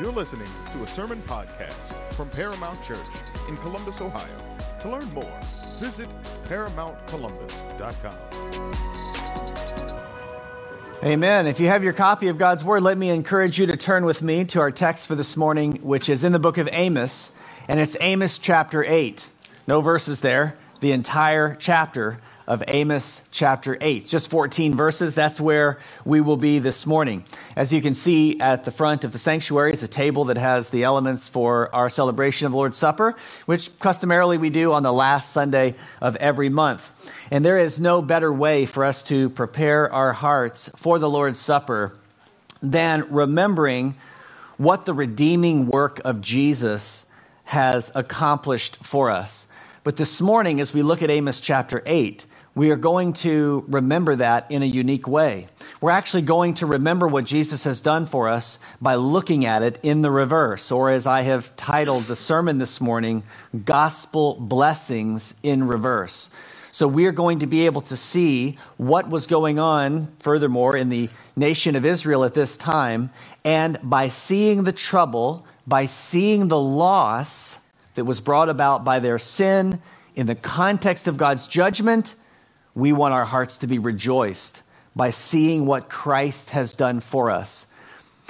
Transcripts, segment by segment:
You're listening to a sermon podcast from Paramount Church in Columbus, Ohio. To learn more, visit ParamountColumbus.com. Amen. If you have your copy of God's Word, let me encourage you to turn with me to our text for this morning, which is in the book of Amos, and it's Amos chapter 8. No verses there, the entire chapter of Amos chapter 8. Just 14 verses. That's where we will be this morning. As you can see at the front of the sanctuary is a table that has the elements for our celebration of Lord's Supper, which customarily we do on the last Sunday of every month. And there is no better way for us to prepare our hearts for the Lord's Supper than remembering what the redeeming work of Jesus has accomplished for us. But this morning, as we look at Amos chapter 8, we are going to remember that in a unique way. We're actually going to remember what Jesus has done for us by looking at it in the reverse, or as I have titled the sermon this morning, Gospel Blessings in Reverse. So we are going to be able to see what was going on, furthermore, in the nation of Israel at this time. And by seeing the trouble, by seeing the loss that was brought about by their sin in the context of God's judgment, we want our hearts to be rejoiced by seeing what Christ has done for us.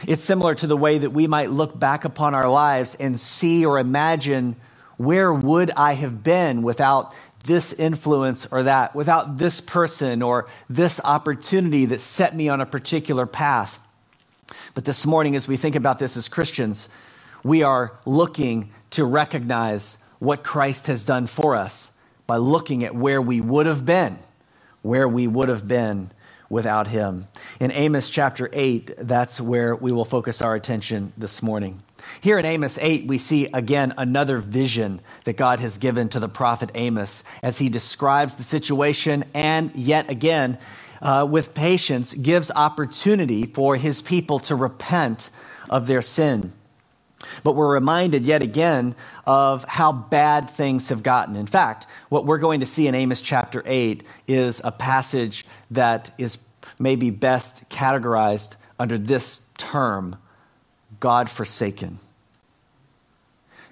It's similar to the way that we might look back upon our lives and see or imagine where would I have been without this influence or that, without this person or this opportunity that set me on a particular path. But this morning, as we think about this as Christians, we are looking to recognize what Christ has done for us by looking at where we would have been where we would have been without him. In Amos chapter 8, that's where we will focus our attention this morning. Here in Amos 8, we see again another vision that God has given to the prophet Amos as he describes the situation and yet again, uh, with patience, gives opportunity for his people to repent of their sin. But we're reminded yet again of how bad things have gotten. In fact, what we're going to see in Amos chapter 8 is a passage that is maybe best categorized under this term God forsaken.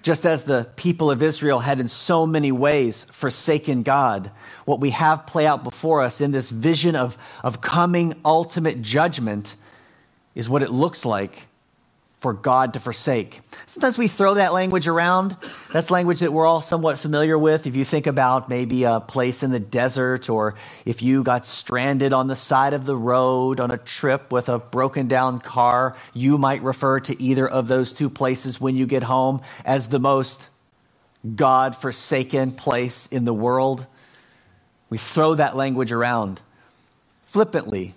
Just as the people of Israel had in so many ways forsaken God, what we have play out before us in this vision of, of coming ultimate judgment is what it looks like for God to forsake. Sometimes we throw that language around. That's language that we're all somewhat familiar with. If you think about maybe a place in the desert, or if you got stranded on the side of the road on a trip with a broken down car, you might refer to either of those two places when you get home as the most God forsaken place in the world. We throw that language around flippantly,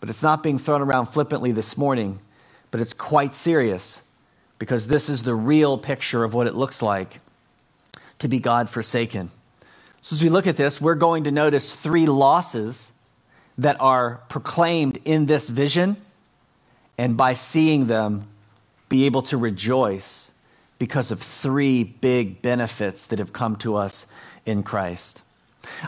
but it's not being thrown around flippantly this morning but it's quite serious because this is the real picture of what it looks like to be God forsaken. So, as we look at this, we're going to notice three losses that are proclaimed in this vision, and by seeing them, be able to rejoice because of three big benefits that have come to us in Christ.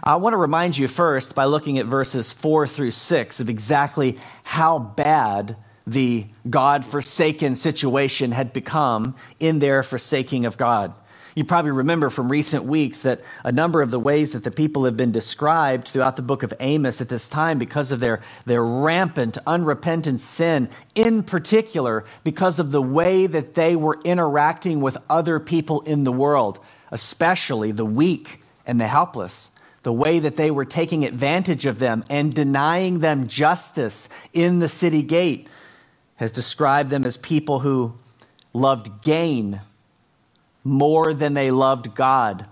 I want to remind you first by looking at verses four through six of exactly how bad the God forsaken situation had become in their forsaking of God. You probably remember from recent weeks that a number of the ways that the people have been described throughout the book of Amos at this time because of their, their rampant, unrepentant sin, in particular, because of the way that they were interacting with other people in the world, especially the weak and the helpless the way that they were taking advantage of them and denying them justice in the city gate, has described them as people who loved gain more than they loved God.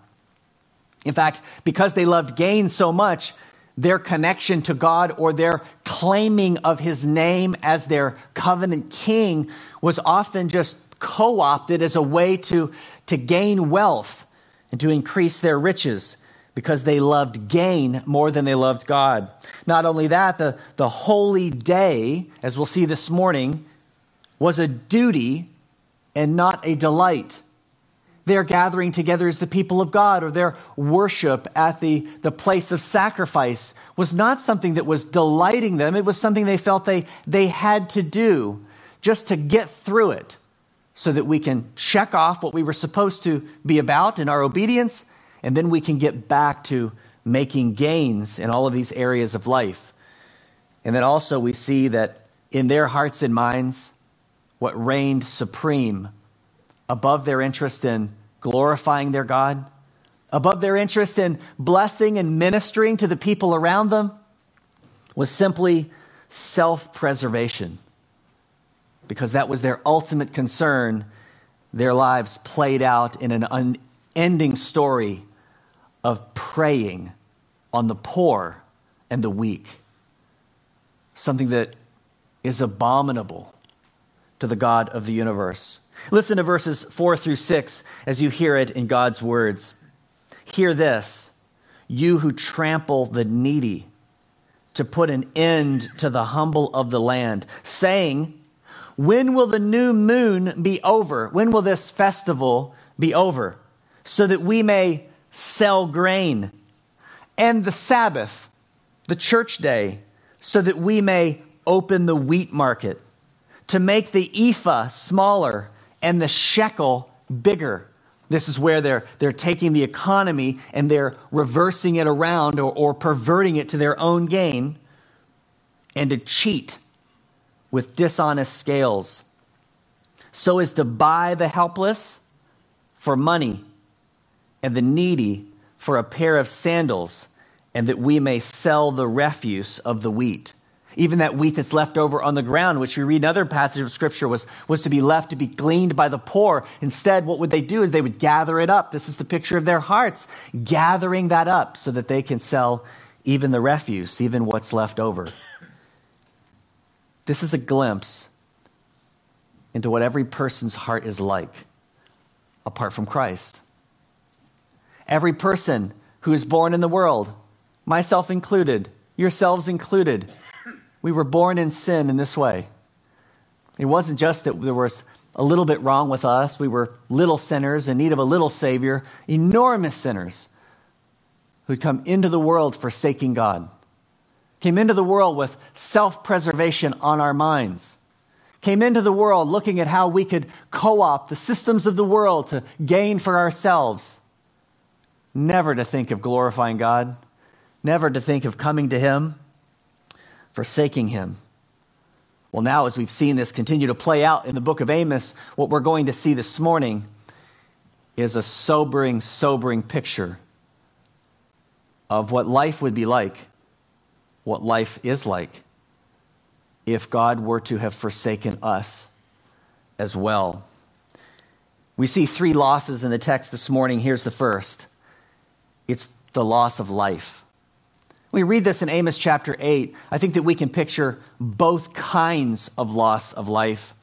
In fact, because they loved gain so much, their connection to God or their claiming of his name as their covenant king was often just co opted as a way to, to gain wealth and to increase their riches because they loved gain more than they loved God. Not only that, the, the holy day, as we'll see this morning, was a duty and not a delight. Their gathering together as the people of God or their worship at the, the place of sacrifice was not something that was delighting them. It was something they felt they, they had to do just to get through it, so that we can check off what we were supposed to be about in our obedience, and then we can get back to making gains in all of these areas of life. And then also, we see that in their hearts and minds, what reigned supreme above their interest in glorifying their God, above their interest in blessing and ministering to the people around them, was simply self preservation. Because that was their ultimate concern, their lives played out in an unending story of preying on the poor and the weak. Something that is abominable to the God of the universe. Listen to verses 4 through 6 as you hear it in God's words. Hear this, you who trample the needy to put an end to the humble of the land, saying, When will the new moon be over? When will this festival be over? So that we may sell grain, and the Sabbath, the church day, so that we may open the wheat market, to make the ephah smaller and the shekel bigger. This is where they're, they're taking the economy and they're reversing it around or, or perverting it to their own gain and to cheat with dishonest scales so as to buy the helpless for money and the needy for a pair of sandals, and that we may sell the refuse of the wheat even that wheat that's left over on the ground, which we read in other passages of Scripture, was, was to be left to be gleaned by the poor. Instead, what would they do is they would gather it up. This is the picture of their hearts, gathering that up so that they can sell even the refuse, even what's left over. This is a glimpse into what every person's heart is like apart from Christ. Every person who is born in the world, myself included, yourselves included, we were born in sin in this way. It wasn't just that there was a little bit wrong with us, we were little sinners in need of a little Savior, enormous sinners who'd come into the world forsaking God, came into the world with self preservation on our minds. Came into the world looking at how we could co opt the systems of the world to gain for ourselves. Never to think of glorifying God, never to think of coming to Him forsaking him. Well, now, as we've seen this continue to play out in the book of Amos, what we're going to see this morning is a sobering, sobering picture of what life would be like, what life is like, if God were to have forsaken us as well. We see three losses in the text this morning. Here's the first it's the loss of life we read this in Amos chapter 8, I think that we can picture both kinds of loss of life,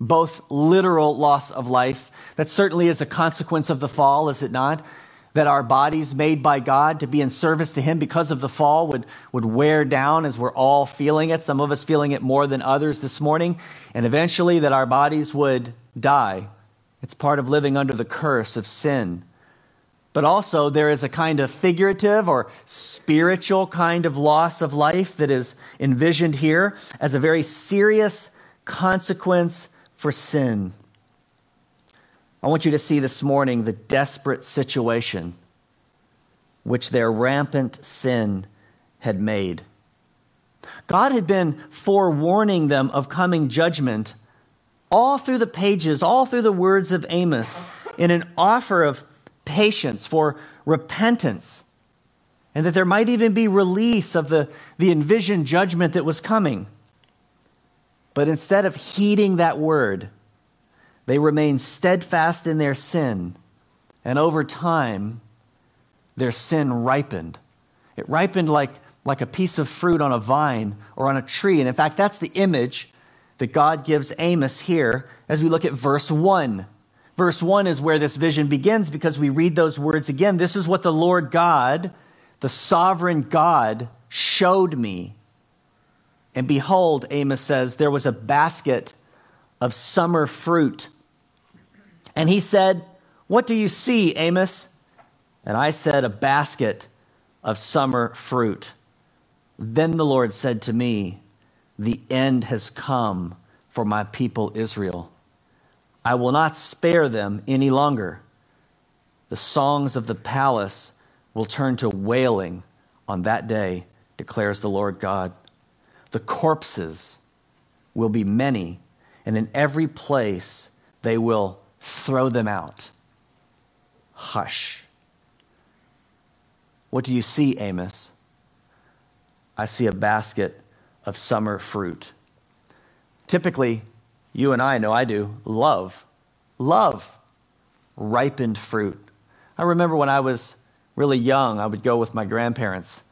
both literal loss of life. That certainly is a consequence of the fall, is it not? That our bodies made by God to be in service to Him because of the fall would, would wear down as we're all feeling it, some of us feeling it more than others this morning, and eventually that our bodies would die. It's part of living under the curse of sin. But also, there is a kind of figurative or spiritual kind of loss of life that is envisioned here as a very serious consequence for sin. I want you to see this morning the desperate situation which their rampant sin had made. God had been forewarning them of coming judgment all through the pages, all through the words of Amos, in an offer of patience, for repentance, and that there might even be release of the, the envisioned judgment that was coming. But instead of heeding that word, they remained steadfast in their sin, and over time, their sin ripened. It ripened like, like a piece of fruit on a vine or on a tree. And in fact, that's the image that God gives Amos here as we look at verse 1. Verse 1 is where this vision begins because we read those words again. This is what the Lord God, the sovereign God, showed me. And behold, Amos says, there was a basket of summer fruit. And he said, What do you see, Amos? And I said, A basket of summer fruit. Then the Lord said to me, The end has come for my people Israel. I will not spare them any longer. The songs of the palace will turn to wailing on that day, declares the Lord God. The corpses will be many, and in every place they will throw them out. Hush. What do you see, Amos? I see a basket of summer fruit. Typically, you and I know I do, love. Love ripened fruit. I remember when I was really young, I would go with my grandparents,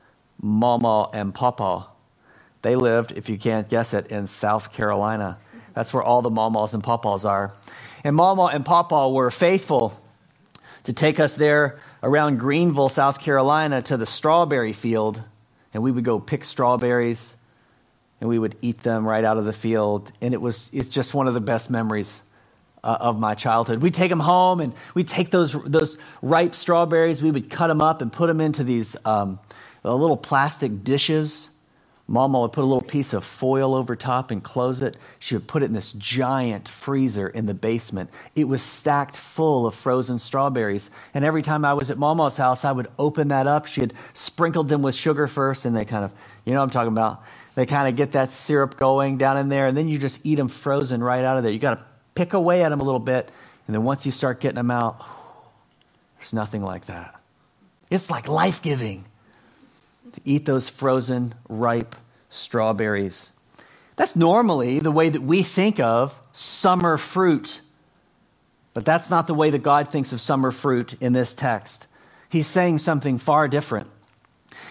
Mama and Papa. They lived, if you can't guess it, in South Carolina. That's where all the Mamas and Papas are. And Mama and Papa were faithful to take us there around Greenville, South Carolina, to the strawberry field. And we would go pick strawberries and we would eat them right out of the field. And it was it's just one of the best memories uh, of my childhood. We'd take them home and we'd take those, those ripe strawberries, we would cut them up and put them into these um, little plastic dishes. Mama would put a little piece of foil over top and close it. She would put it in this giant freezer in the basement. It was stacked full of frozen strawberries. And every time I was at Mama's house, I would open that up. She had sprinkled them with sugar first, and they kind of, you know what I'm talking about. They kind of get that syrup going down in there, and then you just eat them frozen right out of there. You got to pick away at them a little bit, and then once you start getting them out, there's nothing like that. It's like life giving to eat those frozen, ripe strawberries. That's normally the way that we think of summer fruit. But that's not the way that God thinks of summer fruit in this text. He's saying something far different.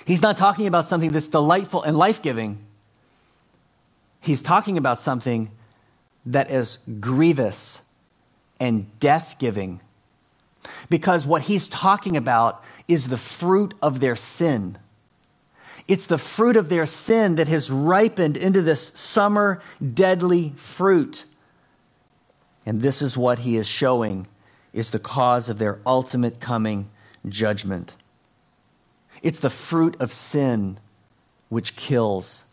He's not talking about something that's delightful and life giving he's talking about something that is grievous and death giving. Because what he's talking about is the fruit of their sin. It's the fruit of their sin that has ripened into this summer deadly fruit. And this is what he is showing is the cause of their ultimate coming judgment. It's the fruit of sin which kills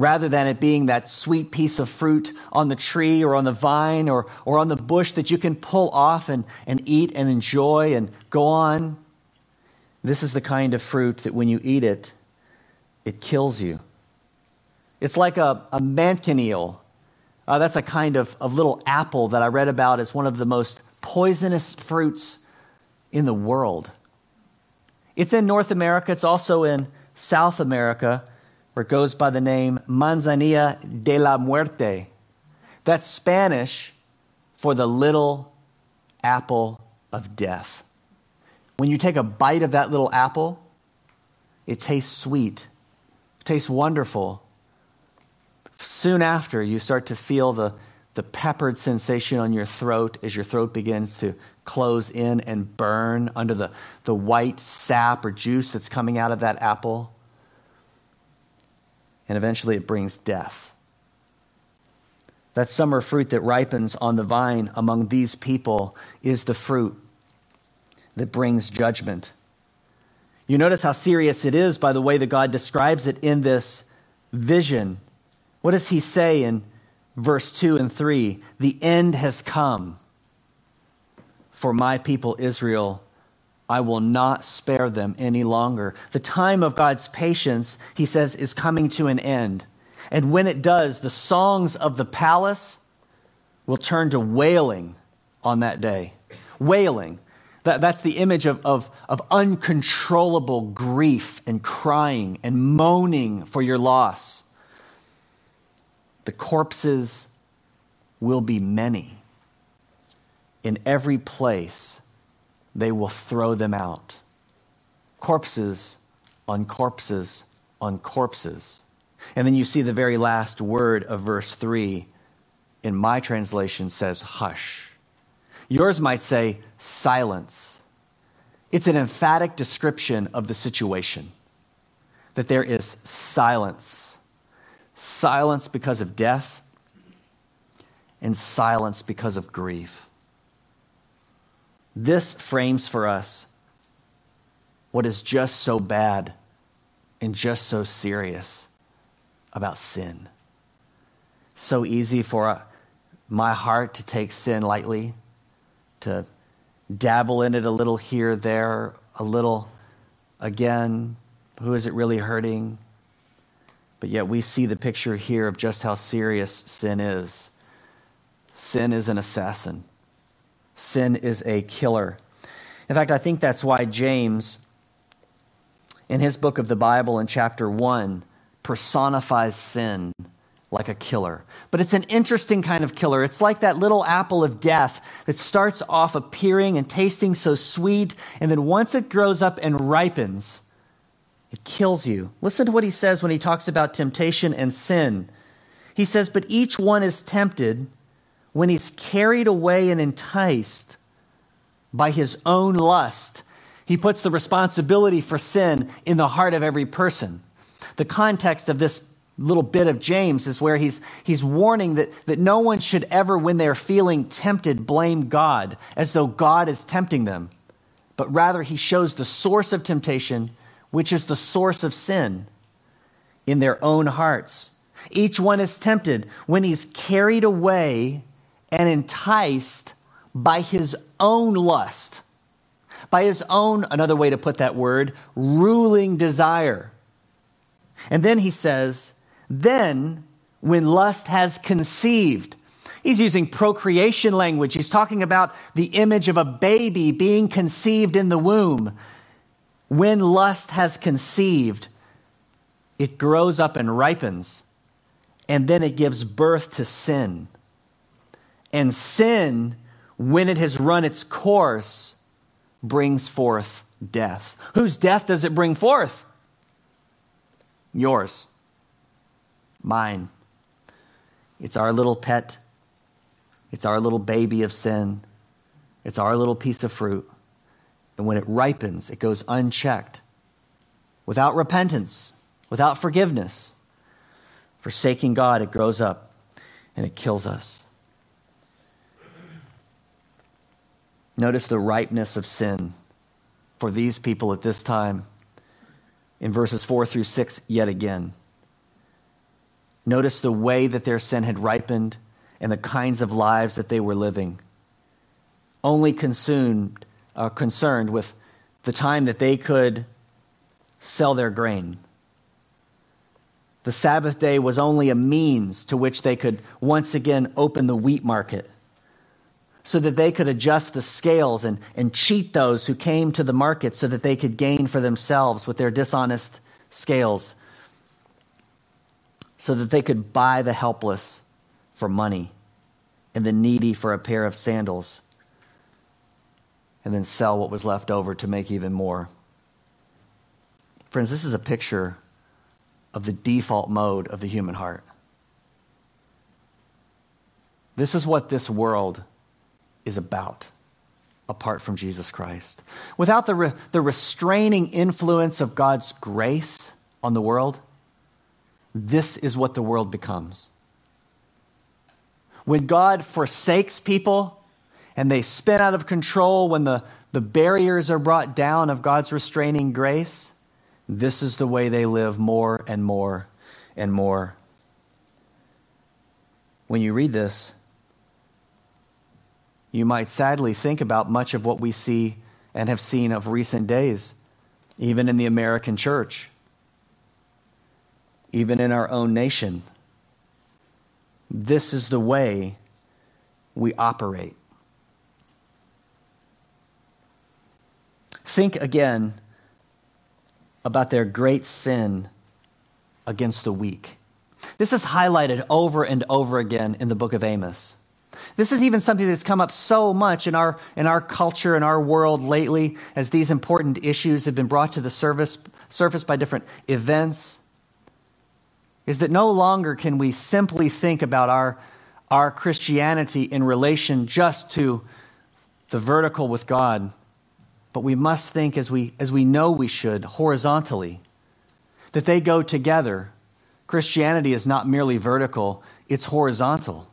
rather than it being that sweet piece of fruit on the tree or on the vine or, or on the bush that you can pull off and, and eat and enjoy and go on. This is the kind of fruit that when you eat it, it kills you. It's like a, a manchineel. Uh, that's a kind of, of little apple that I read about as one of the most poisonous fruits in the world. It's in North America, it's also in South America it goes by the name Manzanilla de la Muerte. That's Spanish for the little apple of death. When you take a bite of that little apple, it tastes sweet, it tastes wonderful. Soon after, you start to feel the, the peppered sensation on your throat as your throat begins to close in and burn under the, the white sap or juice that's coming out of that apple and eventually it brings death. That summer fruit that ripens on the vine among these people is the fruit that brings judgment. You notice how serious it is by the way that God describes it in this vision. What does he say in verse 2 and 3? The end has come for my people Israel I will not spare them any longer. The time of God's patience, he says, is coming to an end. And when it does, the songs of the palace will turn to wailing on that day. Wailing. That, that's the image of, of, of uncontrollable grief and crying and moaning for your loss. The corpses will be many in every place they will throw them out. Corpses on corpses on corpses. And then you see the very last word of verse 3 in my translation says hush. Yours might say silence. It's an emphatic description of the situation that there is silence. Silence because of death, and silence because of grief. This frames for us what is just so bad and just so serious about sin. So easy for my heart to take sin lightly, to dabble in it a little here, there, a little again. Who is it really hurting? But yet we see the picture here of just how serious sin is. Sin is an assassin, sin is a killer. In fact, I think that's why James, in his book of the Bible in chapter 1, personifies sin like a killer. But it's an interesting kind of killer. It's like that little apple of death that starts off appearing and tasting so sweet, and then once it grows up and ripens, it kills you. Listen to what he says when he talks about temptation and sin. He says, But each one is tempted when he's carried away and enticed by his own lust. He puts the responsibility for sin in the heart of every person. The context of this little bit of James is where he's, he's warning that, that no one should ever, when they're feeling tempted, blame God as though God is tempting them. But rather, he shows the source of temptation, which is the source of sin, in their own hearts. Each one is tempted when he's carried away and enticed by his own lust, by his own, another way to put that word, ruling desire. And then he says, then, when lust has conceived, he's using procreation language. He's talking about the image of a baby being conceived in the womb. When lust has conceived, it grows up and ripens, and then it gives birth to sin. And sin, when it has run its course, brings forth death. Whose death does it bring forth? Yours mine. It's our little pet. It's our little baby of sin. It's our little piece of fruit. And when it ripens, it goes unchecked, without repentance, without forgiveness. Forsaking God, it grows up and it kills us. Notice the ripeness of sin for these people at this time in verses 4 through 6 yet again. Notice the way that their sin had ripened and the kinds of lives that they were living. Only consumed, uh, concerned with the time that they could sell their grain. The Sabbath day was only a means to which they could once again open the wheat market so that they could adjust the scales and, and cheat those who came to the market so that they could gain for themselves with their dishonest scales so that they could buy the helpless for money and the needy for a pair of sandals and then sell what was left over to make even more. Friends, this is a picture of the default mode of the human heart. This is what this world is about apart from Jesus Christ. Without the, re- the restraining influence of God's grace on the world, this is what the world becomes. When God forsakes people and they spin out of control, when the, the barriers are brought down of God's restraining grace, this is the way they live more and more and more. When you read this, you might sadly think about much of what we see and have seen of recent days, even in the American church even in our own nation. This is the way we operate. Think again about their great sin against the weak. This is highlighted over and over again in the book of Amos. This is even something that's come up so much in our, in our culture, in our world lately, as these important issues have been brought to the surface, by different events is that no longer can we simply think about our, our Christianity in relation just to the vertical with God, but we must think as we, as we know we should, horizontally, that they go together. Christianity is not merely vertical, it's horizontal,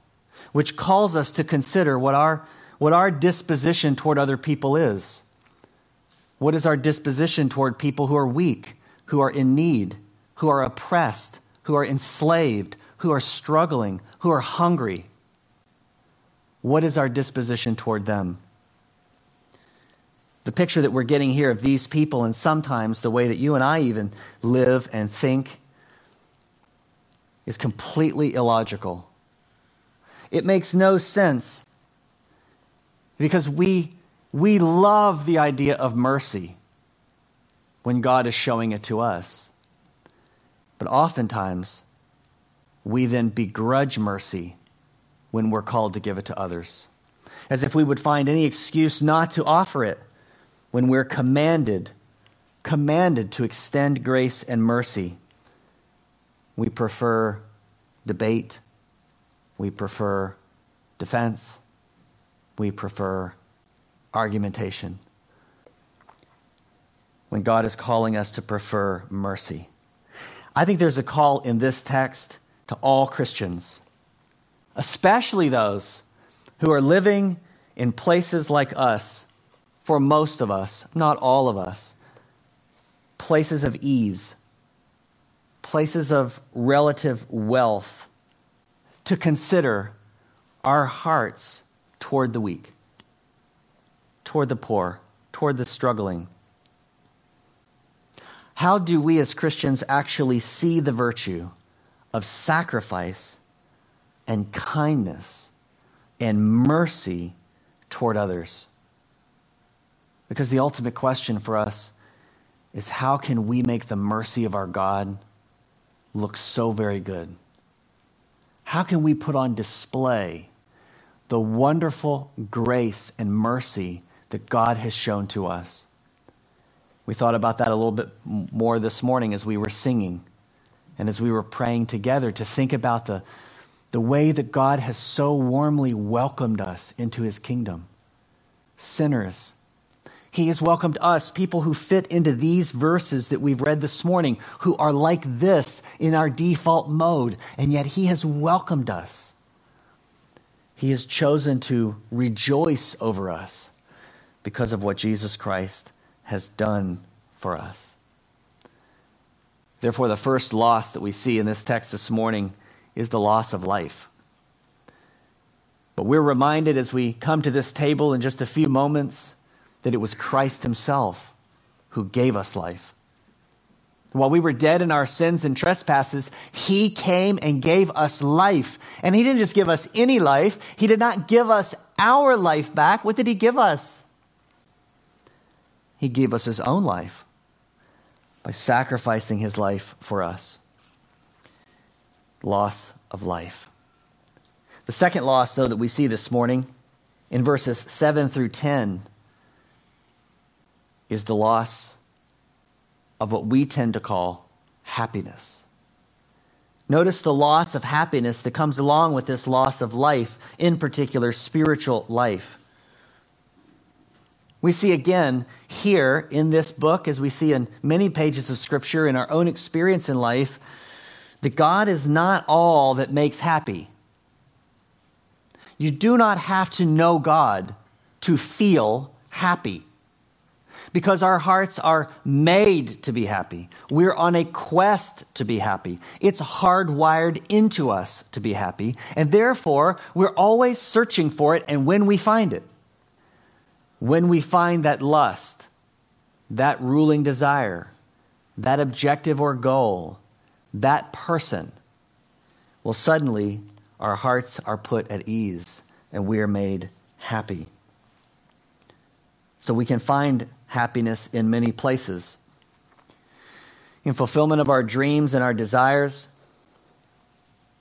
which calls us to consider what our, what our disposition toward other people is. What is our disposition toward people who are weak, who are in need, who are oppressed, who are enslaved, who are struggling, who are hungry. what is our disposition toward them? The picture that we're getting here of these people, and sometimes the way that you and I even live and think, is completely illogical. It makes no sense because we, we love the idea of mercy when God is showing it to us. But oftentimes, we then begrudge mercy when we're called to give it to others, as if we would find any excuse not to offer it when we're commanded, commanded to extend grace and mercy. We prefer debate, we prefer defense, we prefer argumentation. When God is calling us to prefer mercy. I think there's a call in this text to all Christians, especially those who are living in places like us, for most of us, not all of us, places of ease, places of relative wealth, to consider our hearts toward the weak, toward the poor, toward the struggling. How do we as Christians actually see the virtue of sacrifice and kindness and mercy toward others? Because the ultimate question for us is how can we make the mercy of our God look so very good? How can we put on display the wonderful grace and mercy that God has shown to us. We thought about that a little bit more this morning as we were singing and as we were praying together to think about the, the way that God has so warmly welcomed us into his kingdom. Sinners. He has welcomed us, people who fit into these verses that we've read this morning, who are like this in our default mode, and yet he has welcomed us. He has chosen to rejoice over us because of what Jesus Christ has done for us. Therefore, the first loss that we see in this text this morning is the loss of life. But we're reminded as we come to this table in just a few moments that it was Christ Himself who gave us life. While we were dead in our sins and trespasses, He came and gave us life. And He didn't just give us any life, He did not give us our life back. What did He give us? He gave us His own life by sacrificing His life for us. Loss of life. The second loss, though, that we see this morning in verses 7 through 10 is the loss of what we tend to call happiness. Notice the loss of happiness that comes along with this loss of life, in particular, spiritual life. We see again here in this book, as we see in many pages of Scripture, in our own experience in life, that God is not all that makes happy. You do not have to know God to feel happy because our hearts are made to be happy. We're on a quest to be happy. It's hardwired into us to be happy, and therefore we're always searching for it. And when we find it, when we find that lust, that ruling desire, that objective or goal, that person, well, suddenly our hearts are put at ease and we are made happy. So we can find happiness in many places. In fulfillment of our dreams and our desires.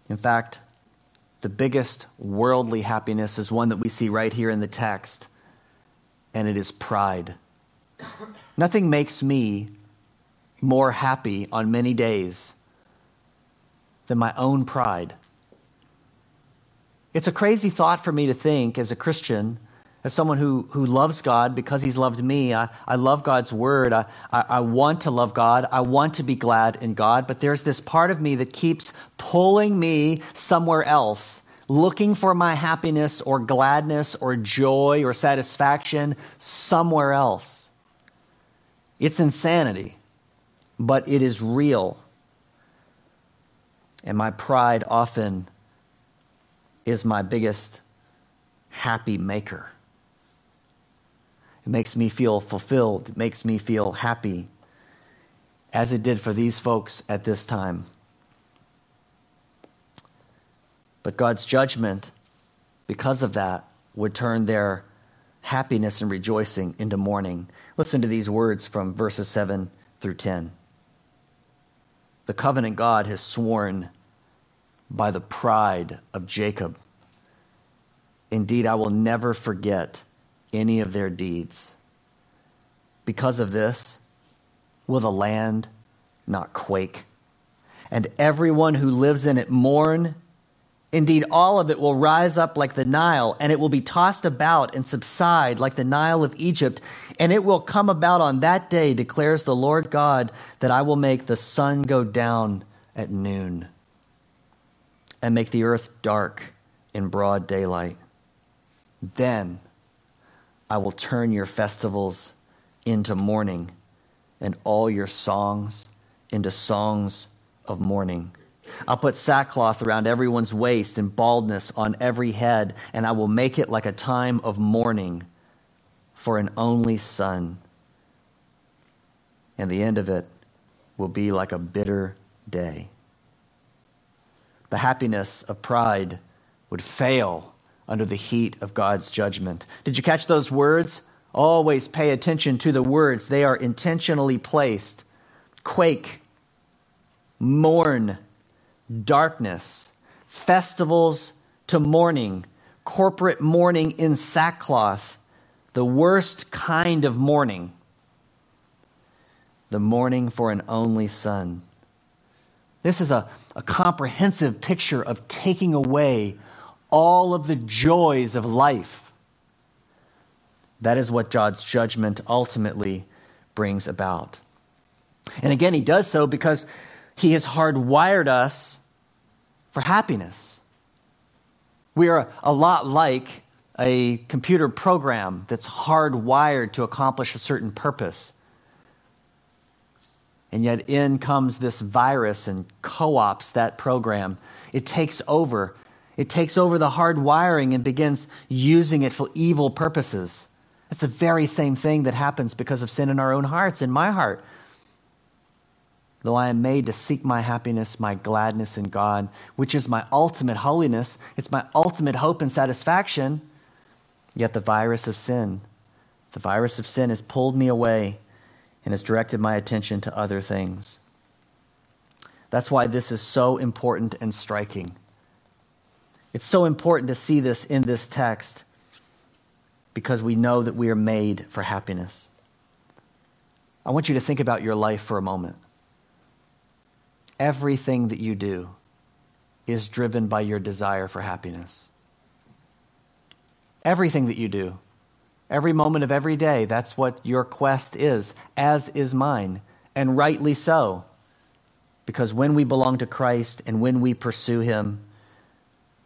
In fact, the biggest worldly happiness is one that we see right here in the text, and it is pride. Nothing makes me more happy on many days than my own pride. It's a crazy thought for me to think as a Christian as someone who, who loves God because he's loved me, I, I love God's word. I, I, I want to love God. I want to be glad in God. But there's this part of me that keeps pulling me somewhere else, looking for my happiness or gladness or joy or satisfaction somewhere else. It's insanity, but it is real. And my pride often is my biggest happy maker. It makes me feel fulfilled. It makes me feel happy, as it did for these folks at this time. But God's judgment, because of that, would turn their happiness and rejoicing into mourning. Listen to these words from verses 7 through 10. The covenant God has sworn by the pride of Jacob. Indeed, I will never forget any of their deeds. Because of this, will the land not quake? And everyone who lives in it mourn Indeed, all of it will rise up like the Nile, and it will be tossed about and subside like the Nile of Egypt. And it will come about on that day, declares the Lord God, that I will make the sun go down at noon and make the earth dark in broad daylight. Then I will turn your festivals into mourning and all your songs into songs of mourning. I'll put sackcloth around everyone's waist and baldness on every head, and I will make it like a time of mourning for an only son. And the end of it will be like a bitter day. The happiness of pride would fail under the heat of God's judgment. Did you catch those words? Always pay attention to the words, they are intentionally placed. Quake, mourn, darkness, festivals to mourning, corporate mourning in sackcloth, the worst kind of mourning, the mourning for an only son. This is a, a comprehensive picture of taking away all of the joys of life. That is what God's judgment ultimately brings about. And again, he does so because he has hardwired us for happiness. We are a lot like a computer program that's hardwired to accomplish a certain purpose. And yet, in comes this virus and co ops that program. It takes over. It takes over the hard wiring and begins using it for evil purposes. That's the very same thing that happens because of sin in our own hearts, in my heart. Though I am made to seek my happiness, my gladness in God, which is my ultimate holiness, it's my ultimate hope and satisfaction, yet the virus of sin, the virus of sin has pulled me away and has directed my attention to other things. That's why this is so important and striking. It's so important to see this in this text because we know that we are made for happiness. I want you to think about your life for a moment everything that you do is driven by your desire for happiness. Everything that you do, every moment of every day, that's what your quest is, as is mine, and rightly so. Because when we belong to Christ and when we pursue Him,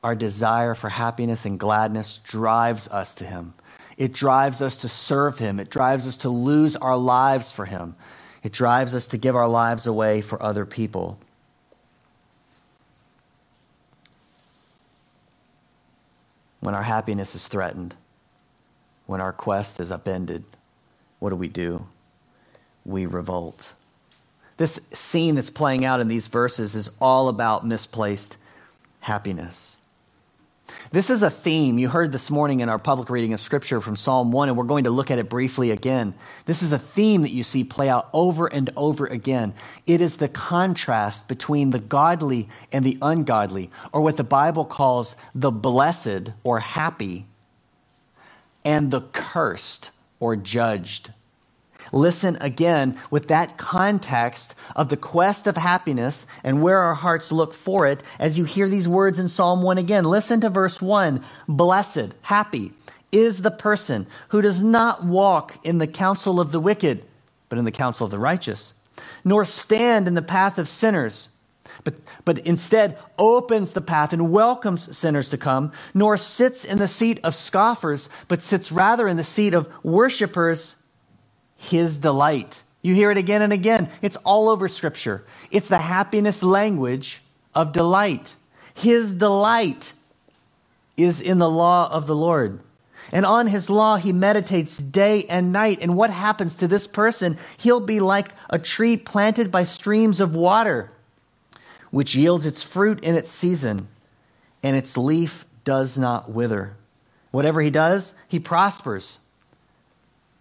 our desire for happiness and gladness drives us to Him. It drives us to serve Him. It drives us to lose our lives for Him. It drives us to give our lives away for other people. When our happiness is threatened, when our quest is upended, what do we do? We revolt. This scene that's playing out in these verses is all about misplaced happiness. This is a theme you heard this morning in our public reading of Scripture from Psalm 1, and we're going to look at it briefly again. This is a theme that you see play out over and over again. It is the contrast between the godly and the ungodly, or what the Bible calls the blessed or happy, and the cursed or judged. Listen again with that context of the quest of happiness and where our hearts look for it as you hear these words in Psalm 1 again. Listen to verse 1 Blessed, happy is the person who does not walk in the counsel of the wicked, but in the counsel of the righteous, nor stand in the path of sinners. But, but instead opens the path and welcomes sinners to come, nor sits in the seat of scoffers, but sits rather in the seat of worshipers his delight. You hear it again and again. It's all over Scripture. It's the happiness language of delight. His delight is in the law of the Lord. And on his law he meditates day and night. And what happens to this person? He'll be like a tree planted by streams of water, which yields its fruit in its season, and its leaf does not wither. Whatever he does, he prospers.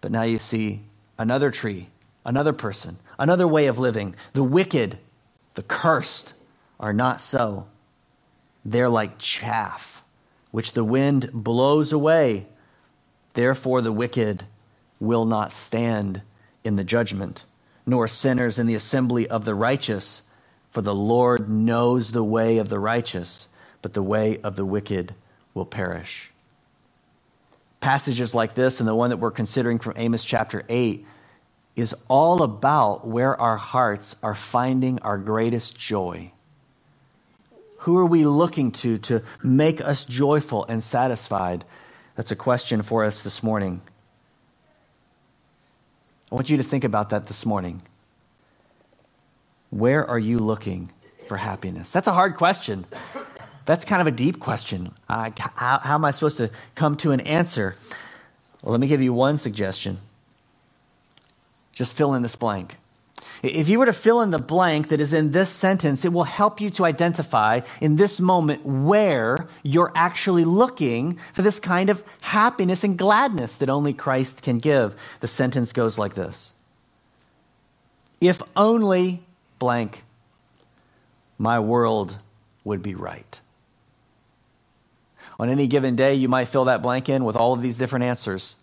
But now you see another tree, another person, another way of living. The wicked, the cursed, are not so. They're like chaff, which the wind blows away. Therefore, the wicked will not stand in the judgment, nor sinners in the assembly of the righteous. For the Lord knows the way of the righteous, but the way of the wicked will perish. Passages like this, and the one that we're considering from Amos chapter 8, is all about where our hearts are finding our greatest joy. Who are we looking to to make us joyful and satisfied? That's a question for us this morning. I want you to think about that this morning. Where are you looking for happiness? That's a hard question. That's kind of a deep question. Uh, how, how am I supposed to come to an answer? Well, let me give you one suggestion. Just fill in this blank. If you were to fill in the blank that is in this sentence, it will help you to identify in this moment where you're actually looking for this kind of happiness and gladness that only Christ can give. The sentence goes like this If only blank, my world would be right. On any given day, you might fill that blank in with all of these different answers.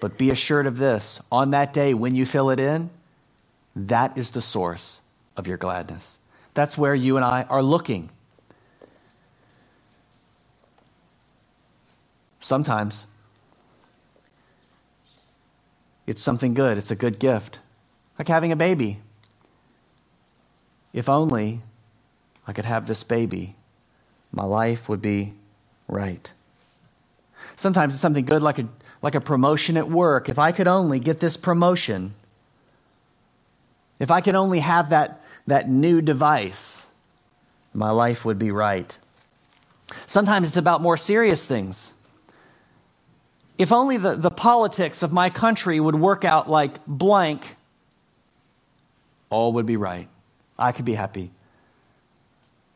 But be assured of this on that day, when you fill it in, that is the source of your gladness. That's where you and I are looking. Sometimes it's something good, it's a good gift, like having a baby. If only I could have this baby, my life would be right. Sometimes it's something good, like a, like a promotion at work. If I could only get this promotion, if I could only have that, that new device, my life would be right. Sometimes it's about more serious things. If only the, the politics of my country would work out like blank, all would be right. I could be happy.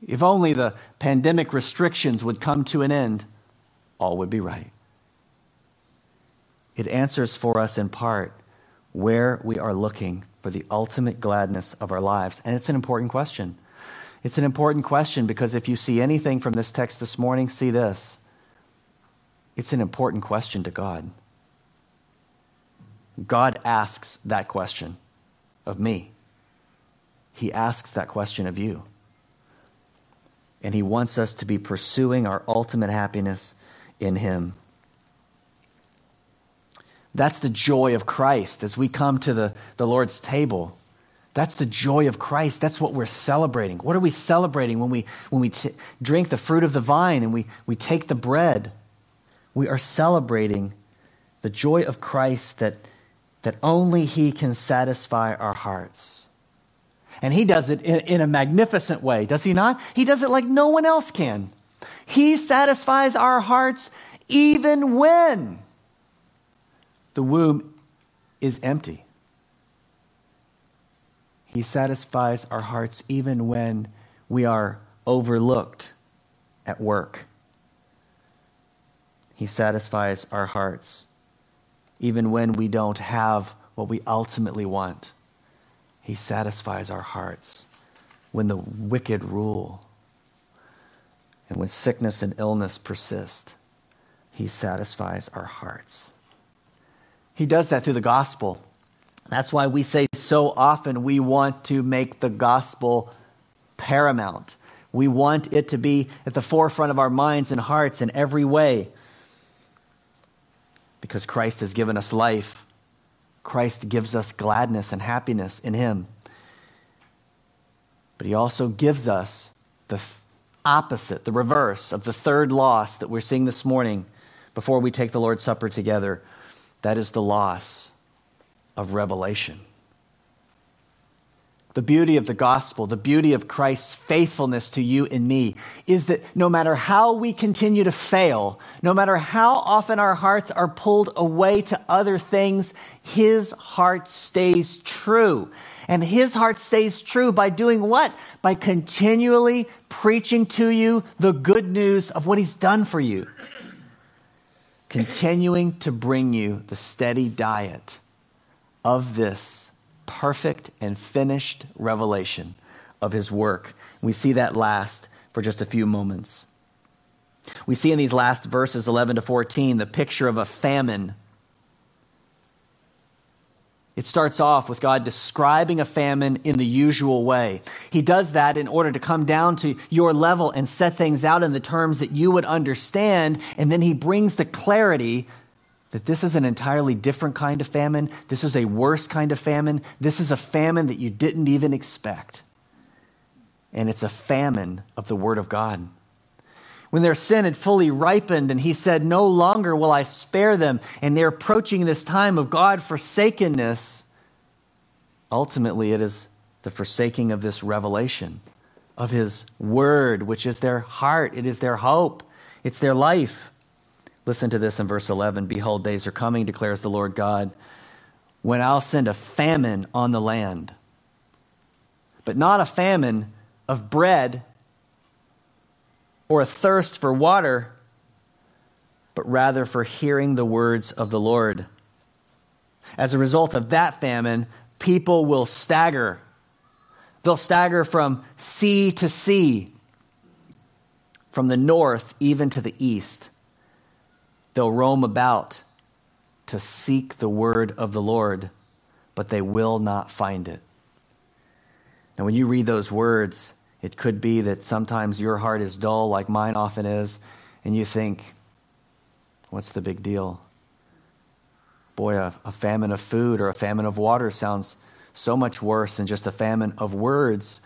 If only the pandemic restrictions would come to an end, all would be right. It answers for us in part where we are looking for the ultimate gladness of our lives. And it's an important question. It's an important question because if you see anything from this text this morning, see this. It's an important question to God. God asks that question of me. He asks that question of you. And He wants us to be pursuing our ultimate happiness in Him. That's the joy of Christ as we come to the, the Lord's table. That's the joy of Christ. That's what we're celebrating. What are we celebrating when we, when we t- drink the fruit of the vine and we, we take the bread? We are celebrating the joy of Christ that, that only He can satisfy our hearts. And He does it in, in a magnificent way, does He not? He does it like no one else can. He satisfies our hearts even when the womb is empty. He satisfies our hearts even when we are overlooked at work. He satisfies our hearts even when we don't have what we ultimately want. He satisfies our hearts when the wicked rule and when sickness and illness persist. He satisfies our hearts. He does that through the gospel. That's why we say so often we want to make the gospel paramount. We want it to be at the forefront of our minds and hearts in every way. Because Christ has given us life, Christ gives us gladness and happiness in Him. But He also gives us the opposite, the reverse of the third loss that we're seeing this morning before we take the Lord's Supper together that is the loss of revelation. The beauty of the gospel, the beauty of Christ's faithfulness to you and me, is that no matter how we continue to fail, no matter how often our hearts are pulled away to other things, His heart stays true. And His heart stays true by doing what? By continually preaching to you the good news of what He's done for you. Continuing to bring you the steady diet of this perfect and finished revelation of his work. We see that last for just a few moments. We see in these last verses, 11 to 14, the picture of a famine. It starts off with God describing a famine in the usual way. He does that in order to come down to your level and set things out in the terms that you would understand. And then he brings the clarity that this is an entirely different kind of famine. This is a worse kind of famine. This is a famine that you didn't even expect. And it's a famine of the Word of God. When their sin had fully ripened, and he said, No longer will I spare them, and they're approaching this time of God forsakenness, ultimately it is the forsaking of this revelation, of his Word, which is their heart, it is their hope, it's their life. Listen to this in verse 11 Behold, days are coming, declares the Lord God, when I'll send a famine on the land. But not a famine of bread or a thirst for water, but rather for hearing the words of the Lord. As a result of that famine, people will stagger. They'll stagger from sea to sea, from the north even to the east. They'll roam about to seek the word of the Lord, but they will not find it. Now, when you read those words, it could be that sometimes your heart is dull, like mine often is, and you think, what's the big deal? Boy, a, a, famine of food or a famine of water sounds so much worse than just a famine of words.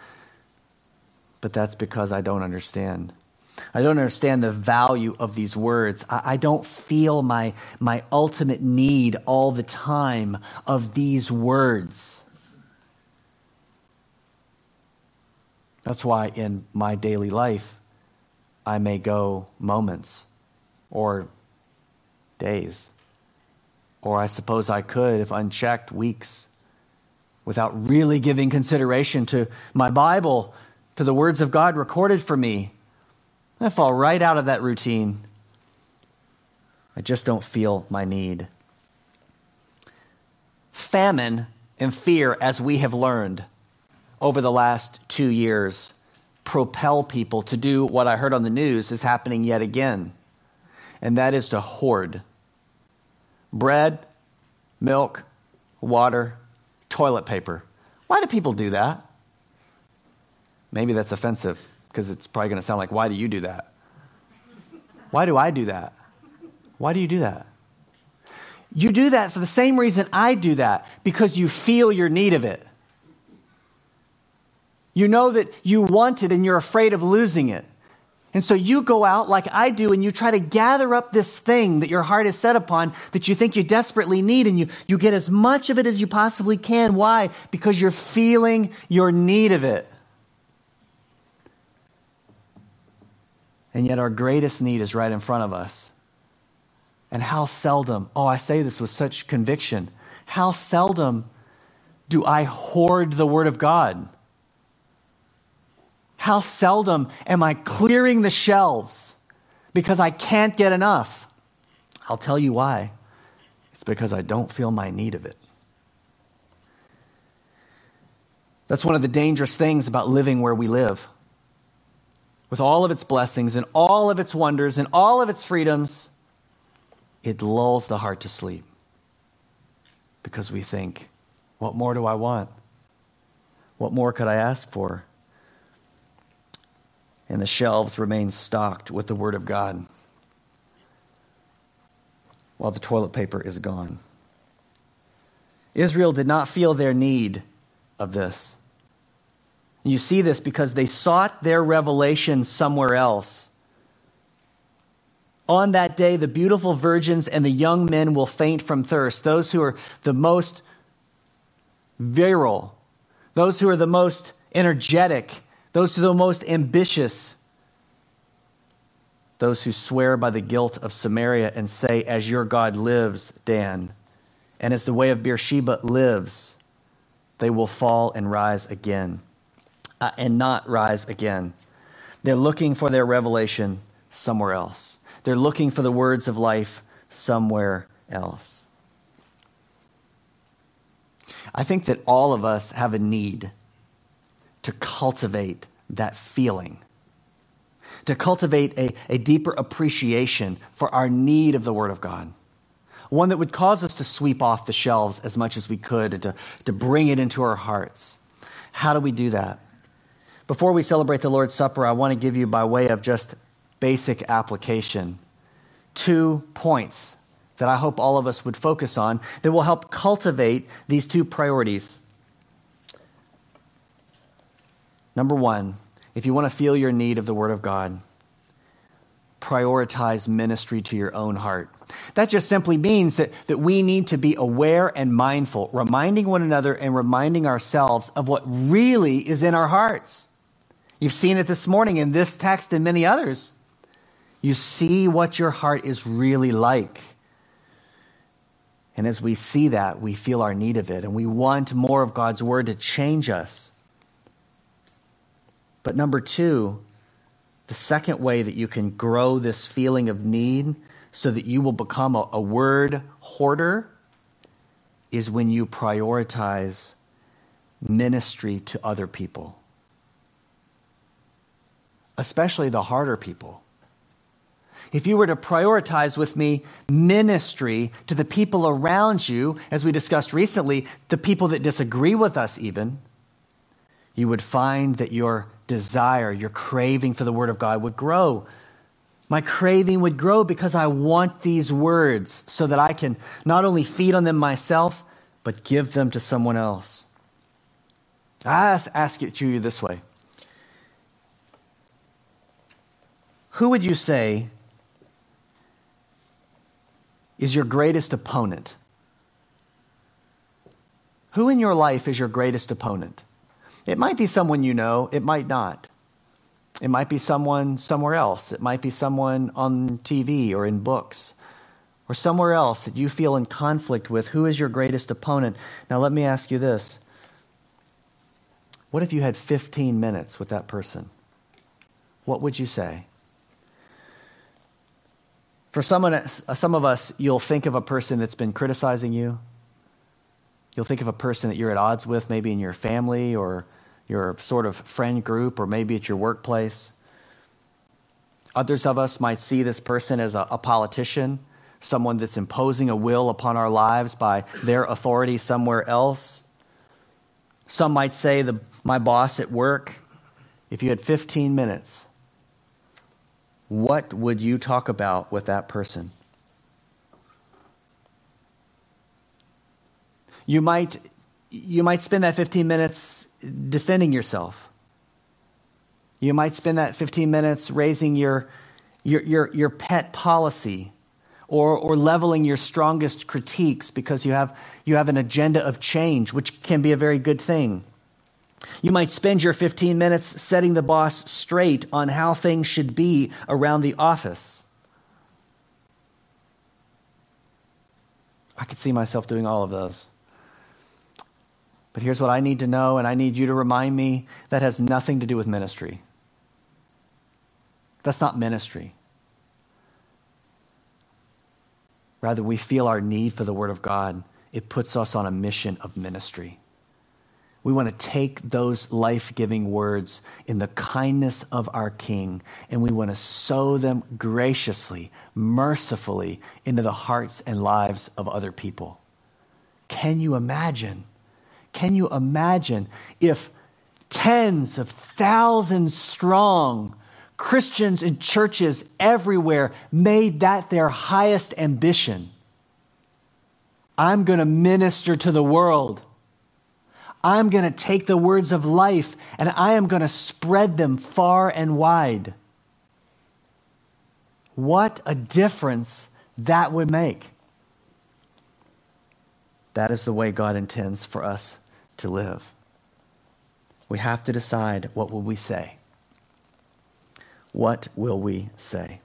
But that's because I don't understand. I don't understand the value of these words. I, I, don't feel my, my ultimate need all the time of these words. That's why in my daily life, I may go moments or days, or I suppose I could, if unchecked, weeks without really giving consideration to my Bible, to the words of God recorded for me I fall right out of that routine. I just don't feel my need. Famine and fear, as we have learned over the last two years, propel people to do what I heard on the news is happening yet again, and that is to hoard bread, milk, water, toilet paper. Why do people do that? Maybe that's offensive because it's probably going to sound like, why do you do that? Why do I do that? Why do you do that? You do that for the same reason I do that, because you feel your need of it. You know that you want it and you're afraid of losing it. And so you go out like I do and you try to gather up this thing that your heart is set upon that you think you desperately need and you, you get as much of it as you possibly can. Why? Because you're feeling your need of it. And yet, our greatest need is right in front of us. And how seldom, oh, I say this with such conviction, how seldom do I hoard the Word of God? How seldom am I clearing the shelves because I can't get enough? I'll tell you why. It's because I don't feel my need of it. That's one of the dangerous things about living where we live with all of its blessings and all of its wonders and all of its freedoms, it lulls the heart to sleep because we think, what more do I want? What more could I ask for? And the shelves remain stocked with the Word of God while the toilet paper is gone. Israel did not feel their need of this. You see this because they sought their revelation somewhere else. On that day, the beautiful virgins and the young men will faint from thirst. Those who are the most virile, those who are the most energetic, those who are the most ambitious, those who swear by the guilt of Samaria and say, As your God lives, Dan, and as the way of Beersheba lives, they will fall and rise again, uh, and not rise again. They're looking for their revelation somewhere else. They're looking for the words of life somewhere else. I think that all of us have a need to cultivate that feeling, to cultivate a, a deeper appreciation for our need of the Word of God. One that would cause us to sweep off the shelves as much as we could and to, to bring it into our hearts. How do we do that? Before we celebrate the Lord's Supper, I want to give you, by way of just basic application, two points that I hope all of us would focus on that will help cultivate these two priorities. Number one, if you want to feel your need of the Word of God, prioritize ministry to your own heart. That just simply means that, that we need to be aware and mindful, reminding one another and reminding ourselves of what really is in our hearts. You've seen it this morning in this text and many others. You see what your heart is really like. And as we see that, we feel our need of it, and we want more of God's word to change us. But number two, the second way that you can grow this feeling of need so that you will become a, a word hoarder is when you prioritize ministry to other people, especially the harder people if you were to prioritize with me ministry to the people around you, as we discussed recently, the people that disagree with us, even, you would find that your desire, your craving for the Word of God would grow. My craving would grow because I want these words so that I can not only feed on them myself, but give them to someone else. I ask it to you this way Who would you say is your greatest opponent? Who in your life is your greatest opponent? It might be someone you know, it might not. It might be someone somewhere else. It might be someone on TV or in books or somewhere else that you feel in conflict with. Who is your greatest opponent? Now, let me ask you this What if you had 15 minutes with that person? What would you say? For someone, uh, some of us, you'll think of a person that's been criticizing you. You'll think of a person that you're at odds with, maybe in your family or your sort of friend group, or maybe at your workplace. Others of us might see this person as a, a politician, someone that's imposing a will upon our lives by their authority somewhere else. Some might say, the, my boss at work. If you had 15 minutes, what would you talk about with that person? You might, you might spend that 15 minutes defending yourself. You might spend that 15 minutes raising your, your, your, your pet policy or, or leveling your strongest critiques because you have, you have an agenda of change, which can be a very good thing. You might spend your 15 minutes setting the boss straight on how things should be around the office. I could see myself doing all of those. But here's what I need to know, and I need you to remind me that has nothing to do with ministry. That's not ministry. Rather, we feel our need for the Word of God. It puts us on a mission of ministry. We want to take those life giving words in the kindness of our King and we want to sow them graciously, mercifully into the hearts and lives of other people. Can you imagine? Can you imagine if tens of thousands strong Christians in churches everywhere made that their highest ambition? I'm going to minister to the world. I'm going to take the words of life and I am going to spread them far and wide. What a difference that would make. That is the way God intends for us to live. we have to decide what will we say? What will we say?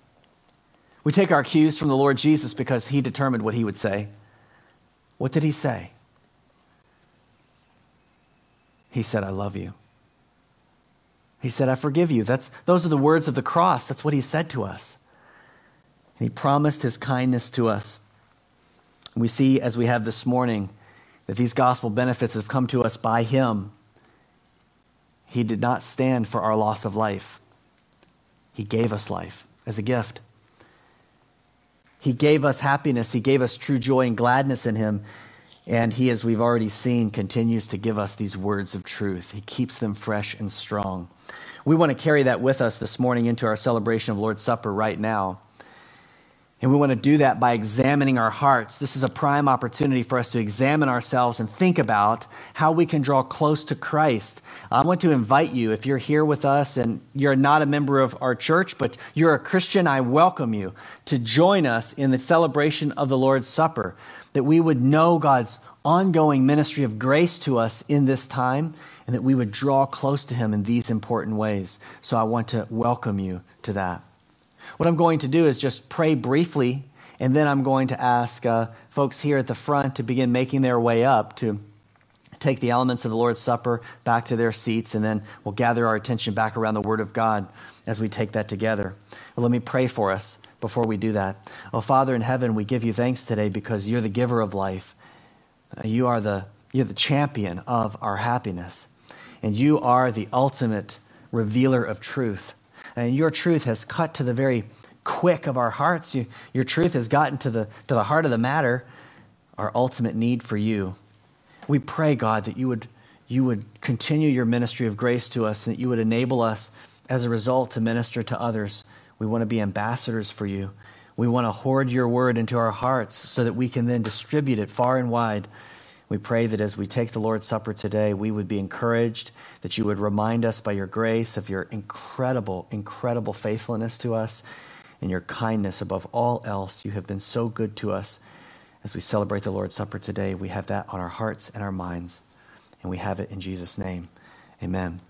We take our cues from the Lord Jesus because he determined what he would say. What did he say? He said, I love you. He said, I forgive you. That's, those are the words of the cross. That's what he said to us. And he promised his kindness to us. We see, as we have this morning, that these gospel benefits have come to us by him. He did not stand for our loss of life, he gave us life as a gift. He gave us happiness. He gave us true joy and gladness in him. And he, as we've already seen, continues to give us these words of truth. He keeps them fresh and strong. We want to carry that with us this morning into our celebration of Lord's Supper right now. And we want to do that by examining our hearts. This is a prime opportunity for us to examine ourselves and think about how we can draw close to Christ. I want to invite you, if you're here with us and you're not a member of our church, but you're a Christian, I welcome you to join us in the celebration of the Lord's Supper, that we would know God's ongoing ministry of grace to us in this time, and that we would draw close to Him in these important ways. So I want to welcome you to that. What I'm going to do is just pray briefly, and then I'm going to ask uh, folks here at the front to begin making their way up to take the elements of the Lord's Supper back to their seats, and then we'll gather our attention back around the Word of God as we take that together. Well, let me pray for us before we do that. Oh, Father in heaven, we give you thanks today because you're the giver of life. Uh, you are the, you're the champion of our happiness, and you are the ultimate revealer of truth. And your truth has cut to the very quick of our hearts. You, your truth has gotten to the, to the heart of the matter, our ultimate need for you. We pray, God, that you would, you would continue your ministry of grace to us and that you would enable us as a result to minister to others. We want to be ambassadors for you. We want to hoard your word into our hearts so that we can then distribute it far and wide we pray that as we take the Lord's Supper today, we would be encouraged, that you would remind us by your grace of your incredible, incredible faithfulness to us and your kindness above all else. You have been so good to us. As we celebrate the Lord's Supper today, we have that on our hearts and our minds, and we have it in Jesus' name. Amen.